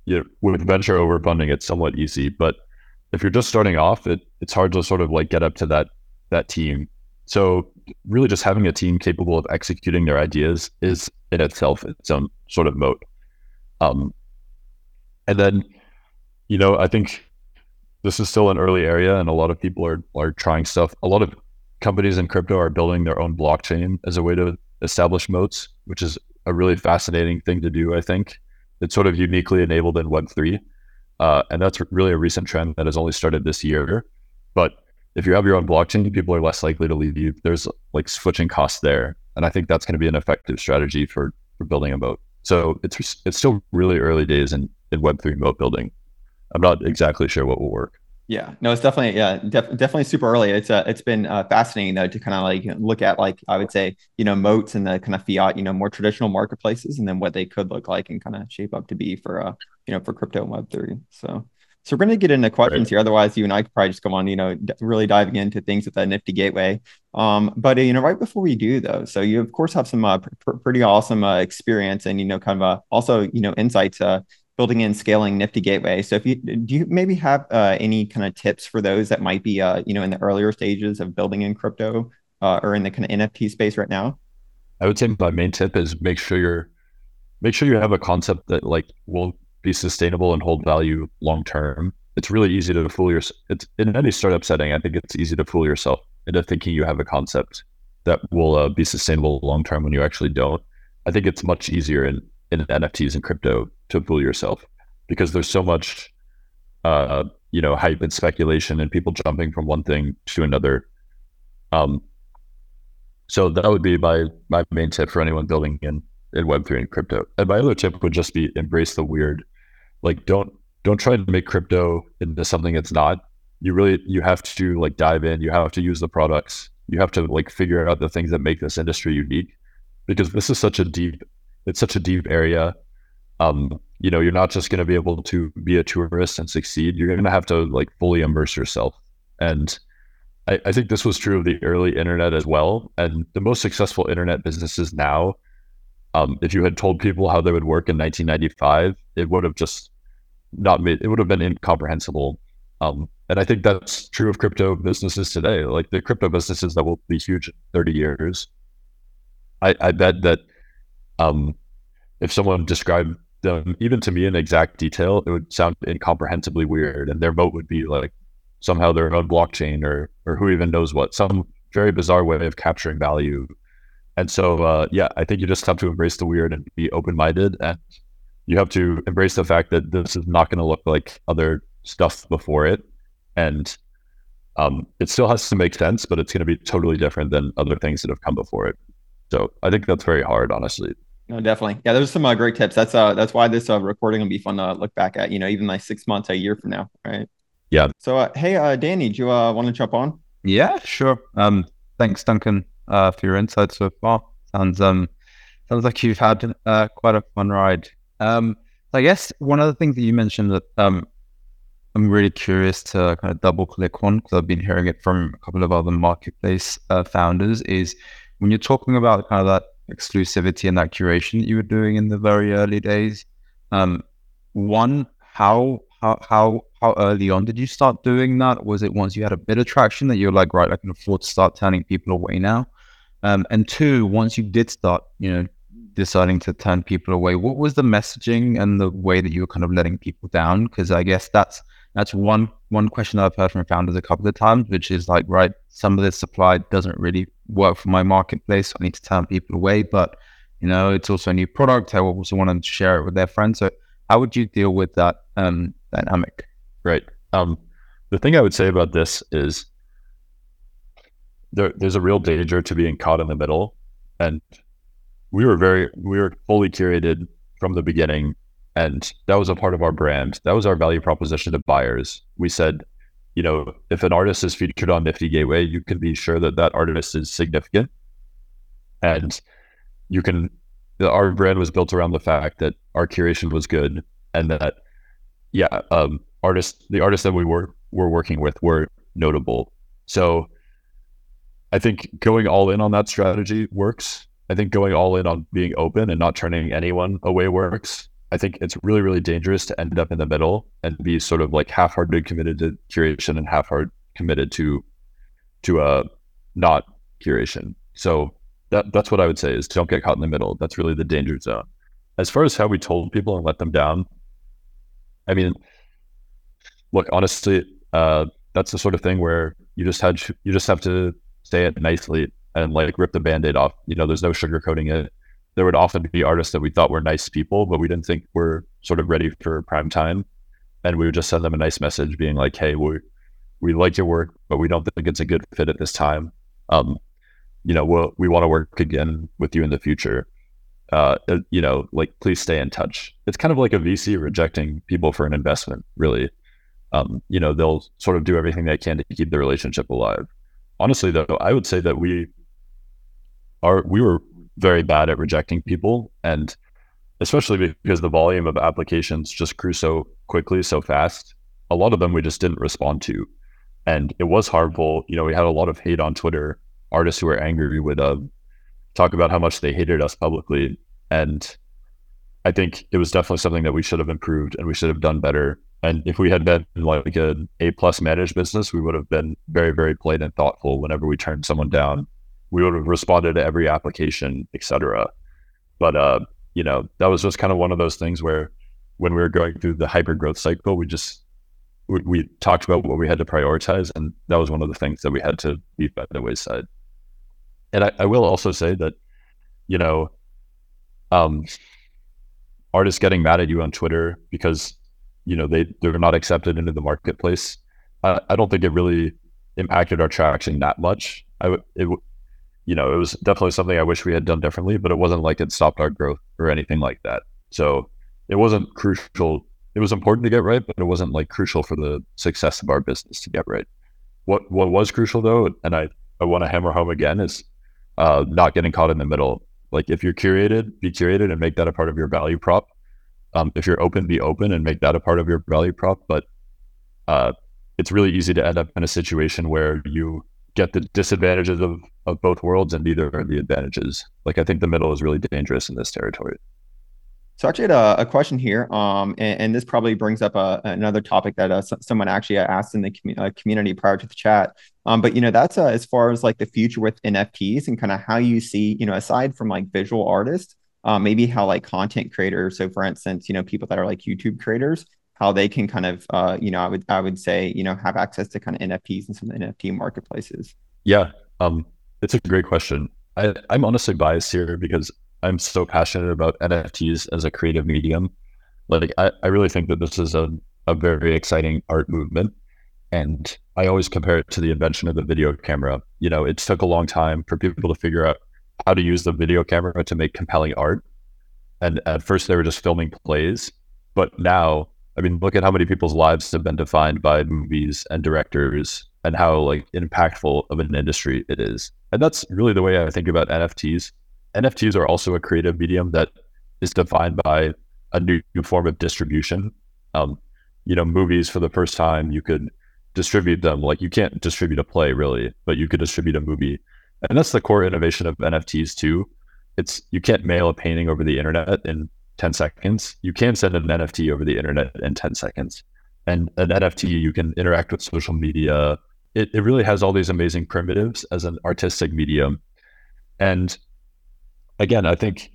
you know, with venture overfunding, it's somewhat easy, but if you're just starting off, it it's hard to sort of like get up to that that team. So really just having a team capable of executing their ideas is in itself its own sort of moat. Um, and then, you know, I think this is still an early area and a lot of people are are trying stuff. A lot of companies in crypto are building their own blockchain as a way to establish moats, which is a really fascinating thing to do, I think. It's sort of uniquely enabled in Web3. Uh, and that's really a recent trend that has only started this year. But if you have your own blockchain, people are less likely to leave you. There's like switching costs there. And I think that's going to be an effective strategy for, for building a moat. So it's it's still really early days in, in Web3 moat building. I'm not exactly sure what will work. Yeah, no, it's definitely yeah, def- definitely super early. It's uh, it's been uh, fascinating though to kind of like look at like I would say you know moats and the kind of fiat you know more traditional marketplaces and then what they could look like and kind of shape up to be for uh you know for crypto and Web three. So so we're going to get into questions right. here. Otherwise, you and I could probably just go on, you know, d- really diving into things with that Nifty Gateway. Um, but uh, you know, right before we do though, so you of course have some uh, pr- pretty awesome uh, experience and you know, kind of uh, also you know insights uh, building and scaling Nifty Gateway. So if you do you maybe have uh, any kind of tips for those that might be uh, you know in the earlier stages of building in crypto uh, or in the kind of NFT space right now? I would say my main tip is make sure you're make sure you have a concept that like will be sustainable and hold value long term. It's really easy to fool yourself. It's in any startup setting. I think it's easy to fool yourself into thinking you have a concept that will uh, be sustainable long term when you actually don't. I think it's much easier in in NFTs and crypto to fool yourself because there's so much, uh, you know, hype and speculation and people jumping from one thing to another. Um, so that would be my my main tip for anyone building in in Web three and crypto. And my other tip would just be embrace the weird. Like don't don't try to make crypto into something it's not. You really you have to like dive in. You have to use the products. You have to like figure out the things that make this industry unique because this is such a deep it's such a deep area. Um, you know, you're not just going to be able to be a tourist and succeed. You're going to have to like fully immerse yourself. And I, I think this was true of the early internet as well. And the most successful internet businesses now, um, if you had told people how they would work in 1995, it would have just not made it would have been incomprehensible. Um, and I think that's true of crypto businesses today. Like the crypto businesses that will be huge in 30 years. I, I bet that um, if someone described them even to me in exact detail, it would sound incomprehensibly weird, and their vote would be like somehow their own blockchain or or who even knows what, some very bizarre way of capturing value. And so, uh, yeah, I think you just have to embrace the weird and be open minded, and you have to embrace the fact that this is not going to look like other stuff before it, and um, it still has to make sense, but it's going to be totally different than other things that have come before it. So I think that's very hard, honestly. No, definitely. Yeah, there's some uh, great tips. That's uh, that's why this uh, recording will be fun to look back at. You know, even like six months, a year from now, right? Yeah. So, uh, hey, uh, Danny, do you uh, want to jump on? Yeah, sure. Um, thanks, Duncan, uh, for your insights so far. Sounds um, sounds like you've had uh, quite a fun ride. Um, I guess one of the things that you mentioned that um, I'm really curious to kind of double click on because I've been hearing it from a couple of other marketplace uh, founders is when you're talking about kind of that exclusivity and that curation that you were doing in the very early days, um, one, how how how how early on did you start doing that? Was it once you had a bit of traction that you're like, right, I can afford to start turning people away now? Um, and two, once you did start, you know, deciding to turn people away, what was the messaging and the way that you were kind of letting people down? Because I guess that's that's one one question I've heard from founders a couple of times, which is like, right, some of this supply doesn't really work for my marketplace. So I need to turn people away, but you know, it's also a new product. I also want them to share it with their friends. So how would you deal with that um, dynamic? Right. Um, the thing I would say about this is there, there's a real danger to being caught in the middle, and we were very we were fully curated from the beginning and that was a part of our brand. That was our value proposition to buyers. We said, you know, if an artist is featured on Nifty Gateway, you can be sure that that artist is significant. And you can, our brand was built around the fact that our curation was good and that, yeah, um, artists, the artists that we were, were working with were notable. So I think going all in on that strategy works. I think going all in on being open and not turning anyone away works. I think it's really, really dangerous to end up in the middle and be sort of like half-hearted committed to curation and half-hearted committed to to a not curation. So that that's what I would say is don't get caught in the middle. That's really the danger zone. As far as how we told people and let them down, I mean, look, honestly, uh, that's the sort of thing where you just had you just have to say it nicely and like rip the band-aid off. You know, there's no sugarcoating it there would often be artists that we thought were nice people, but we didn't think were sort of ready for prime time. And we would just send them a nice message being like, hey, we we like your work, but we don't think it's a good fit at this time. Um, you know, we'll, we want to work again with you in the future. Uh, uh, you know, like please stay in touch. It's kind of like a VC rejecting people for an investment, really. Um, you know, they'll sort of do everything they can to keep the relationship alive. Honestly, though, I would say that we are we were very bad at rejecting people. And especially because the volume of applications just grew so quickly, so fast, a lot of them we just didn't respond to. And it was harmful. You know, we had a lot of hate on Twitter. Artists who were angry would uh, talk about how much they hated us publicly. And I think it was definitely something that we should have improved and we should have done better. And if we had been like an A plus managed business, we would have been very, very polite and thoughtful whenever we turned someone down. We would have responded to every application, etc. But uh, you know, that was just kind of one of those things where when we were going through the hyper growth cycle, we just we, we talked about what we had to prioritize, and that was one of the things that we had to leave by the wayside. And I, I will also say that, you know, um, artists getting mad at you on Twitter because you know they they're not accepted into the marketplace. I, I don't think it really impacted our traction that much. I it you know it was definitely something I wish we had done differently, but it wasn't like it stopped our growth or anything like that. So it wasn't crucial. It was important to get right, but it wasn't like crucial for the success of our business to get right. What what was crucial though, and I I want to hammer home again is uh, not getting caught in the middle. Like if you're curated, be curated and make that a part of your value prop um, if you're open, be open and make that a part of your value prop. But uh, it's really easy to end up in a situation where you get the disadvantages of, of both worlds and neither are the advantages. Like I think the middle is really dangerous in this territory. So actually, had a, a question here, um, and, and, this probably brings up a, another topic that uh, someone actually asked in the com- uh, community prior to the chat. Um, but you know, that's uh, as far as like the future with NFTs and kind of how you see, you know, aside from like visual artists, um, maybe how like content creators so for instance you know people that are like youtube creators how they can kind of uh, you know i would i would say you know have access to kind of nfts and some of the nft marketplaces yeah um it's a great question I, i'm honestly biased here because i'm so passionate about nfts as a creative medium like i, I really think that this is a, a very exciting art movement and i always compare it to the invention of the video camera you know it took a long time for people to figure out how to use the video camera to make compelling art. And at first, they were just filming plays, but now, I mean, look at how many people's lives have been defined by movies and directors, and how like impactful of an industry it is. And that's really the way I think about NFTs. NFTs are also a creative medium that is defined by a new, new form of distribution. Um, you know, movies for the first time, you could distribute them like you can't distribute a play really, but you could distribute a movie and that's the core innovation of NFTs too. It's you can't mail a painting over the internet in 10 seconds. You can send an NFT over the internet in 10 seconds. And an NFT, you can interact with social media. It, it really has all these amazing primitives as an artistic medium. And again, I think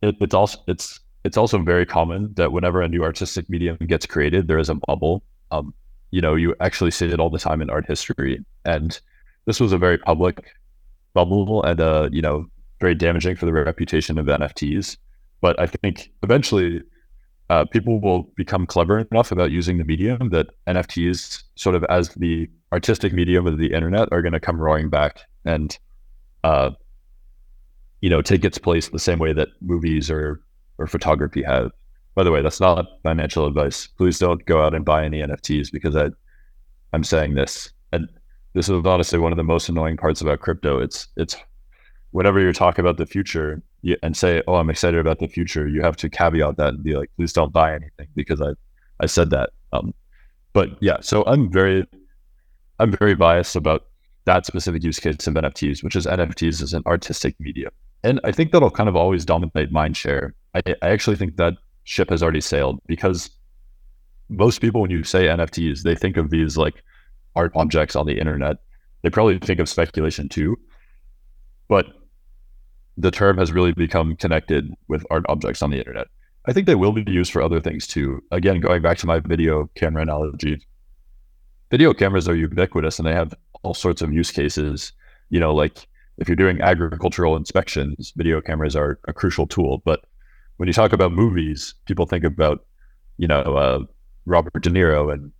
it, it's also it's it's also very common that whenever a new artistic medium gets created, there is a bubble. Um, you know, you actually see it all the time in art history. And this was a very public bubble and uh, you know, very damaging for the reputation of NFTs. But I think eventually uh, people will become clever enough about using the medium that NFTs, sort of as the artistic medium of the internet, are going to come roaring back and, uh, you know, take its place the same way that movies or or photography have. By the way, that's not financial advice. Please don't go out and buy any NFTs because I, I'm saying this. And this is honestly one of the most annoying parts about crypto. It's it's whenever you're talking about the future and say, "Oh, I'm excited about the future," you have to caveat that and be like, "Please don't buy anything," because I I said that. Um, but yeah, so I'm very I'm very biased about that specific use case of NFTs, which is NFTs as an artistic medium, and I think that'll kind of always dominate mindshare. I, I actually think that ship has already sailed because most people, when you say NFTs, they think of these like art objects on the internet. They probably think of speculation too, but the term has really become connected with art objects on the internet. I think they will be used for other things too. Again, going back to my video camera analogy, video cameras are ubiquitous and they have all sorts of use cases. You know, like if you're doing agricultural inspections, video cameras are a crucial tool. But when you talk about movies, people think about, you know, uh, Robert De Niro and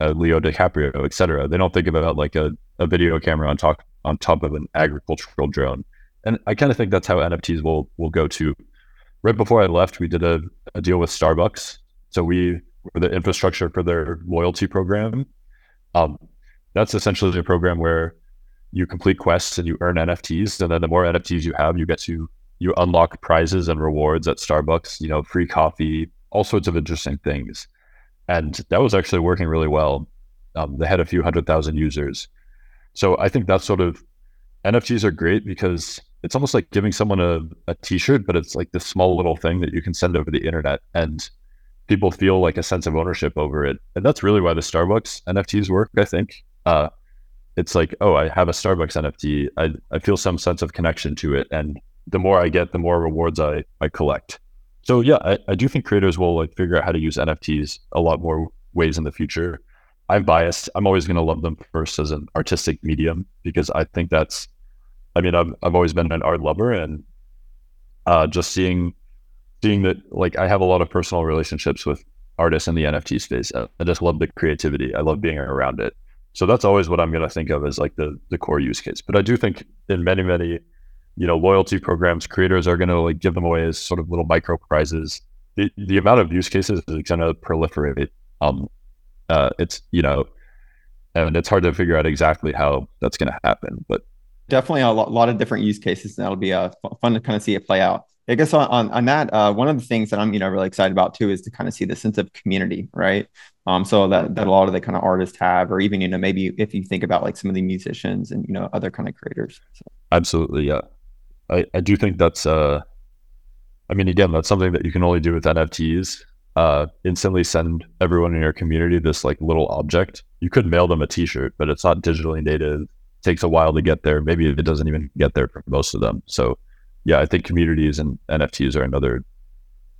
uh, Leo DiCaprio, et cetera. They don't think about like a, a video camera on top on top of an agricultural drone. And I kind of think that's how NFTs will will go to. Right before I left, we did a, a deal with Starbucks. So we were the infrastructure for their loyalty program. Um, that's essentially a program where you complete quests and you earn NFTs, and then the more NFTs you have, you get to you unlock prizes and rewards at Starbucks. You know, free coffee, all sorts of interesting things and that was actually working really well. Um, they had a few hundred thousand users, so I think that's sort of NFTs are great because it's almost like giving someone a, a t-shirt, but it's like this small little thing that you can send over the internet and people feel like a sense of ownership over it. And that's really why the Starbucks NFTs work, I think. Uh, it's like, oh, I have a Starbucks NFT. I, I feel some sense of connection to it. And the more I get, the more rewards I, I collect. So yeah, I, I do think creators will like figure out how to use NFTs a lot more ways in the future. I'm biased. I'm always going to love them first as an artistic medium because I think that's I mean, I've I've always been an art lover, and uh, just seeing seeing that like I have a lot of personal relationships with artists in the NFT space. I just love the creativity. I love being around it. So that's always what I'm going to think of as like the the core use case. But I do think in many many you know loyalty programs, creators are going to like give them away as sort of little micro prizes. The the amount of use cases is going to proliferate. Um, uh, it's you know, and it's hard to figure out exactly how that's going to happen, but definitely a lot, lot of different use cases. And that'll be uh, fun to kind of see it play out. I guess on, on, on that, uh, one of the things that I'm, you know, really excited about too is to kind of see the sense of community, right? Um, so that, that a lot of the kind of artists have, or even, you know, maybe if you think about like some of the musicians and, you know, other kind of creators. So. Absolutely. Yeah. I, I do think that's, uh, I mean, again, that's something that you can only do with NFTs. Uh, instantly send everyone in your community this like little object. You could mail them a T-shirt, but it's not digitally native takes a while to get there. Maybe it doesn't even get there for most of them. So, yeah, I think communities and NFTs are another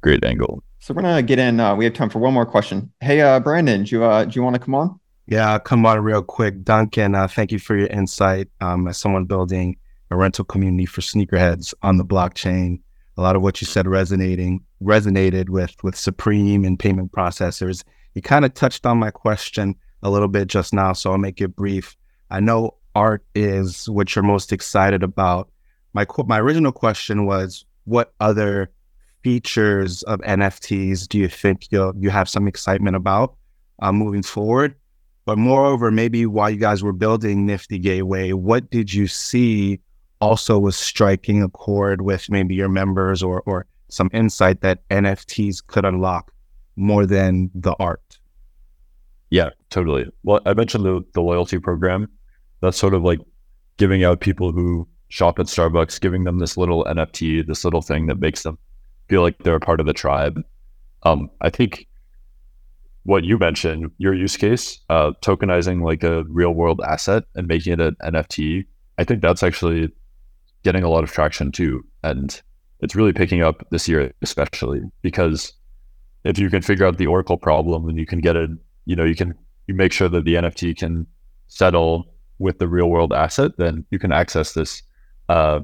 great angle. So we're gonna get in. Uh, we have time for one more question. Hey, uh, Brandon, do you uh, do you want to come on? Yeah, I'll come on real quick. Duncan, uh, thank you for your insight. Um, as someone building a rental community for sneakerheads on the blockchain, a lot of what you said resonating resonated with with Supreme and payment processors. You kind of touched on my question a little bit just now, so I'll make it brief. I know art is what you're most excited about. My my original question was, what other features of NFTs do you think you you have some excitement about uh, moving forward? But moreover, maybe while you guys were building Nifty Gateway, what did you see also was striking a chord with maybe your members or or some insight that NFTs could unlock more than the art? Yeah, totally. Well, I mentioned the the loyalty program that's sort of like giving out people who shop at Starbucks, giving them this little NFT, this little thing that makes them feel like they're a part of the tribe. Um, I think what you mentioned, your use case, uh, tokenizing like a real world asset and making it an NFT, I think that's actually getting a lot of traction too. And it's really picking up this year, especially because if you can figure out the Oracle problem and you can get it, you know, you can you make sure that the NFT can settle with the real world asset, then you can access this uh,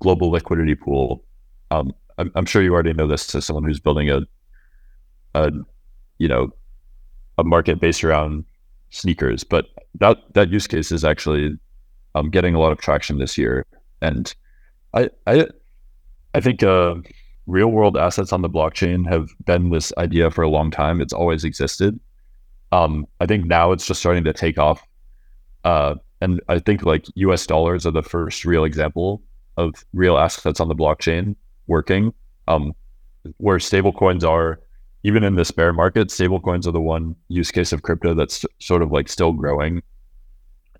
global liquidity pool. Um, I'm, I'm, sure you already know this as someone who's building a, a, you know, a market based around sneakers, but that that use case is actually um, getting a lot of traction this year, and I I I think uh, real world assets on the blockchain have been this idea for a long time. It's always existed. Um, I think now it's just starting to take off uh, and I think like US dollars are the first real example of real assets on the blockchain working. Um, where stablecoins are, even in this bear market, stablecoins are the one use case of crypto that's sort of like still growing.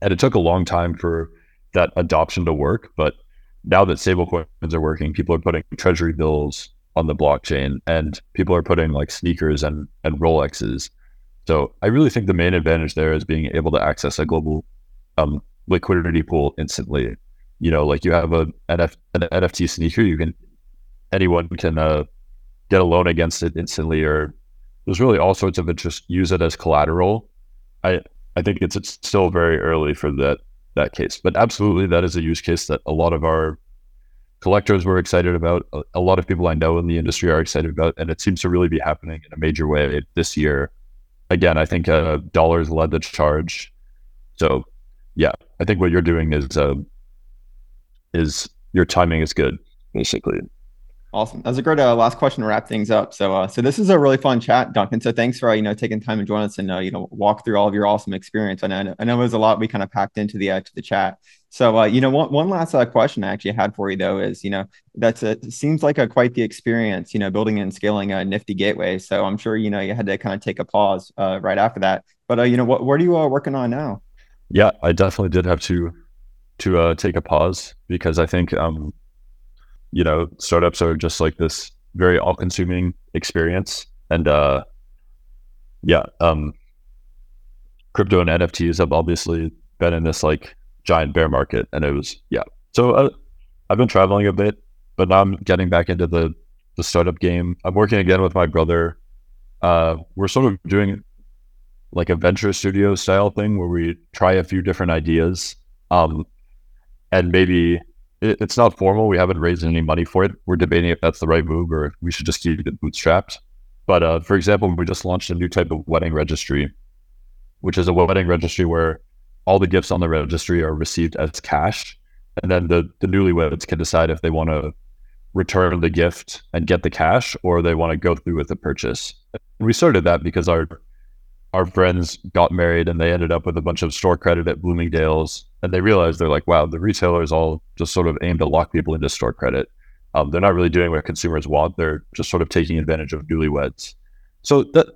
And it took a long time for that adoption to work. But now that stablecoins are working, people are putting treasury bills on the blockchain and people are putting like sneakers and, and Rolexes. So I really think the main advantage there is being able to access a global um, liquidity pool instantly. You know, like you have a NF, an NFT sneaker, you can anyone can uh, get a loan against it instantly, or there's really all sorts of interest. Use it as collateral. I I think it's, it's still very early for that that case, but absolutely that is a use case that a lot of our collectors were excited about. A, a lot of people I know in the industry are excited about, and it seems to really be happening in a major way this year. Again, I think uh, dollars led the charge. So yeah, I think what you're doing is uh, is your timing is good, basically. Awesome. That's a great uh, last question to wrap things up. So, uh, so this is a really fun chat, Duncan. So, thanks for uh, you know taking time to join us and uh, you know walk through all of your awesome experience. And I know, I know it was a lot we kind of packed into the uh, to the chat. So, uh, you know, one one last uh, question I actually had for you though is, you know, that's a, seems like a quite the experience, you know, building and scaling a Nifty Gateway. So, I'm sure you know you had to kind of take a pause uh, right after that. But uh, you know, what what are you uh, working on now? Yeah, I definitely did have to to uh, take a pause because I think um, you know startups are just like this very all-consuming experience, and uh, yeah, um, crypto and NFTs have obviously been in this like giant bear market, and it was yeah. So uh, I've been traveling a bit, but now I'm getting back into the the startup game. I'm working again with my brother. Uh, we're sort of doing like a venture studio style thing where we try a few different ideas. Um, and maybe it, it's not formal. We haven't raised any money for it. We're debating if that's the right move or we should just keep it bootstrapped. But uh, for example, we just launched a new type of wedding registry, which is a wedding registry where all the gifts on the registry are received as cash. And then the, the newlyweds can decide if they want to return the gift and get the cash or they want to go through with the purchase. And we started that because our our friends got married and they ended up with a bunch of store credit at Bloomingdale's and they realized they're like, wow, the retailers all just sort of aim to lock people into store credit. Um, they're not really doing what consumers want. They're just sort of taking advantage of newlyweds. So that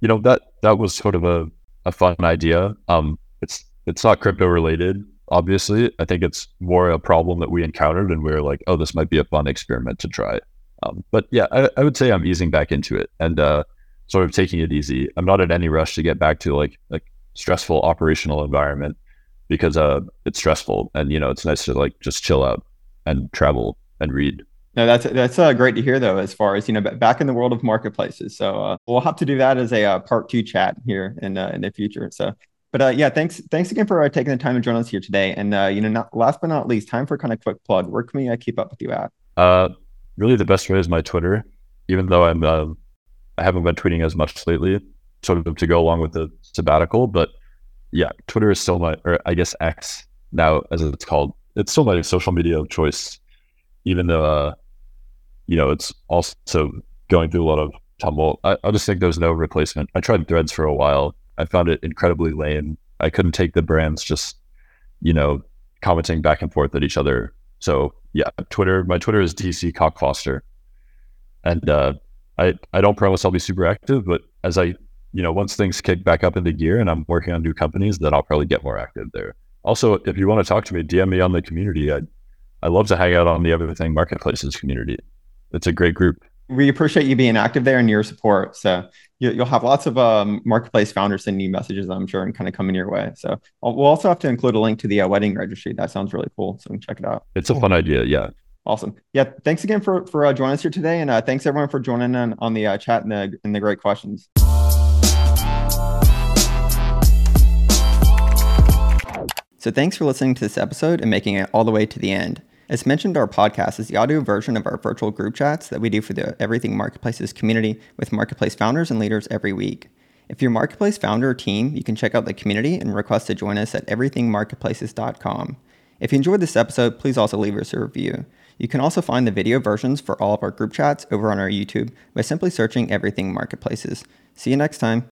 you know that that was sort of a, a fun idea. Um, it's it's not crypto related, obviously. I think it's more a problem that we encountered, and we are like, oh, this might be a fun experiment to try. Um, but yeah, I, I, would say I'm easing back into it and uh, sort of taking it easy. I'm not in any rush to get back to like like stressful operational environment because uh, it's stressful, and you know, it's nice to like just chill out and travel and read. No, that's that's uh, great to hear though. As far as you know, back in the world of marketplaces, so uh, we'll have to do that as a uh, part two chat here in uh, in the future. So but uh, yeah, thanks thanks again for uh, taking the time to join us here today. And uh, you know, not, last but not least, time for kind of quick plug. Where can we uh, keep up with you at? Uh, really, the best way is my Twitter. Even though I'm uh, I haven't been tweeting as much lately, sort of to go along with the sabbatical. But yeah, Twitter is still my, or I guess X now as it's called. It's still my social media of choice, even though uh, you know it's also going through a lot of tumult. I, I just think there's no replacement. I tried Threads for a while I found it incredibly lame. I couldn't take the brands just, you know, commenting back and forth at each other. So yeah, Twitter. My Twitter is DC Cockfoster, and uh, I I don't promise I'll be super active, but as I you know once things kick back up into gear and I'm working on new companies, then I'll probably get more active there. Also, if you want to talk to me, DM me on the community. I I love to hang out on the Everything Marketplaces community. It's a great group we appreciate you being active there and your support. So you, will have lots of um, marketplace founders sending you messages, I'm sure, and kind of coming your way. So we'll also have to include a link to the uh, wedding registry. That sounds really cool. So check it out. It's a fun idea. Yeah. Awesome. Yeah. Thanks again for for uh, joining us here today, and uh, thanks everyone for joining in on the uh, chat and the and the great questions. So thanks for listening to this episode and making it all the way to the end. As mentioned, our podcast is the audio version of our virtual group chats that we do for the Everything Marketplaces community with marketplace founders and leaders every week. If you're a marketplace founder or team, you can check out the community and request to join us at everythingmarketplaces.com. If you enjoyed this episode, please also leave us a review. You can also find the video versions for all of our group chats over on our YouTube by simply searching Everything Marketplaces. See you next time.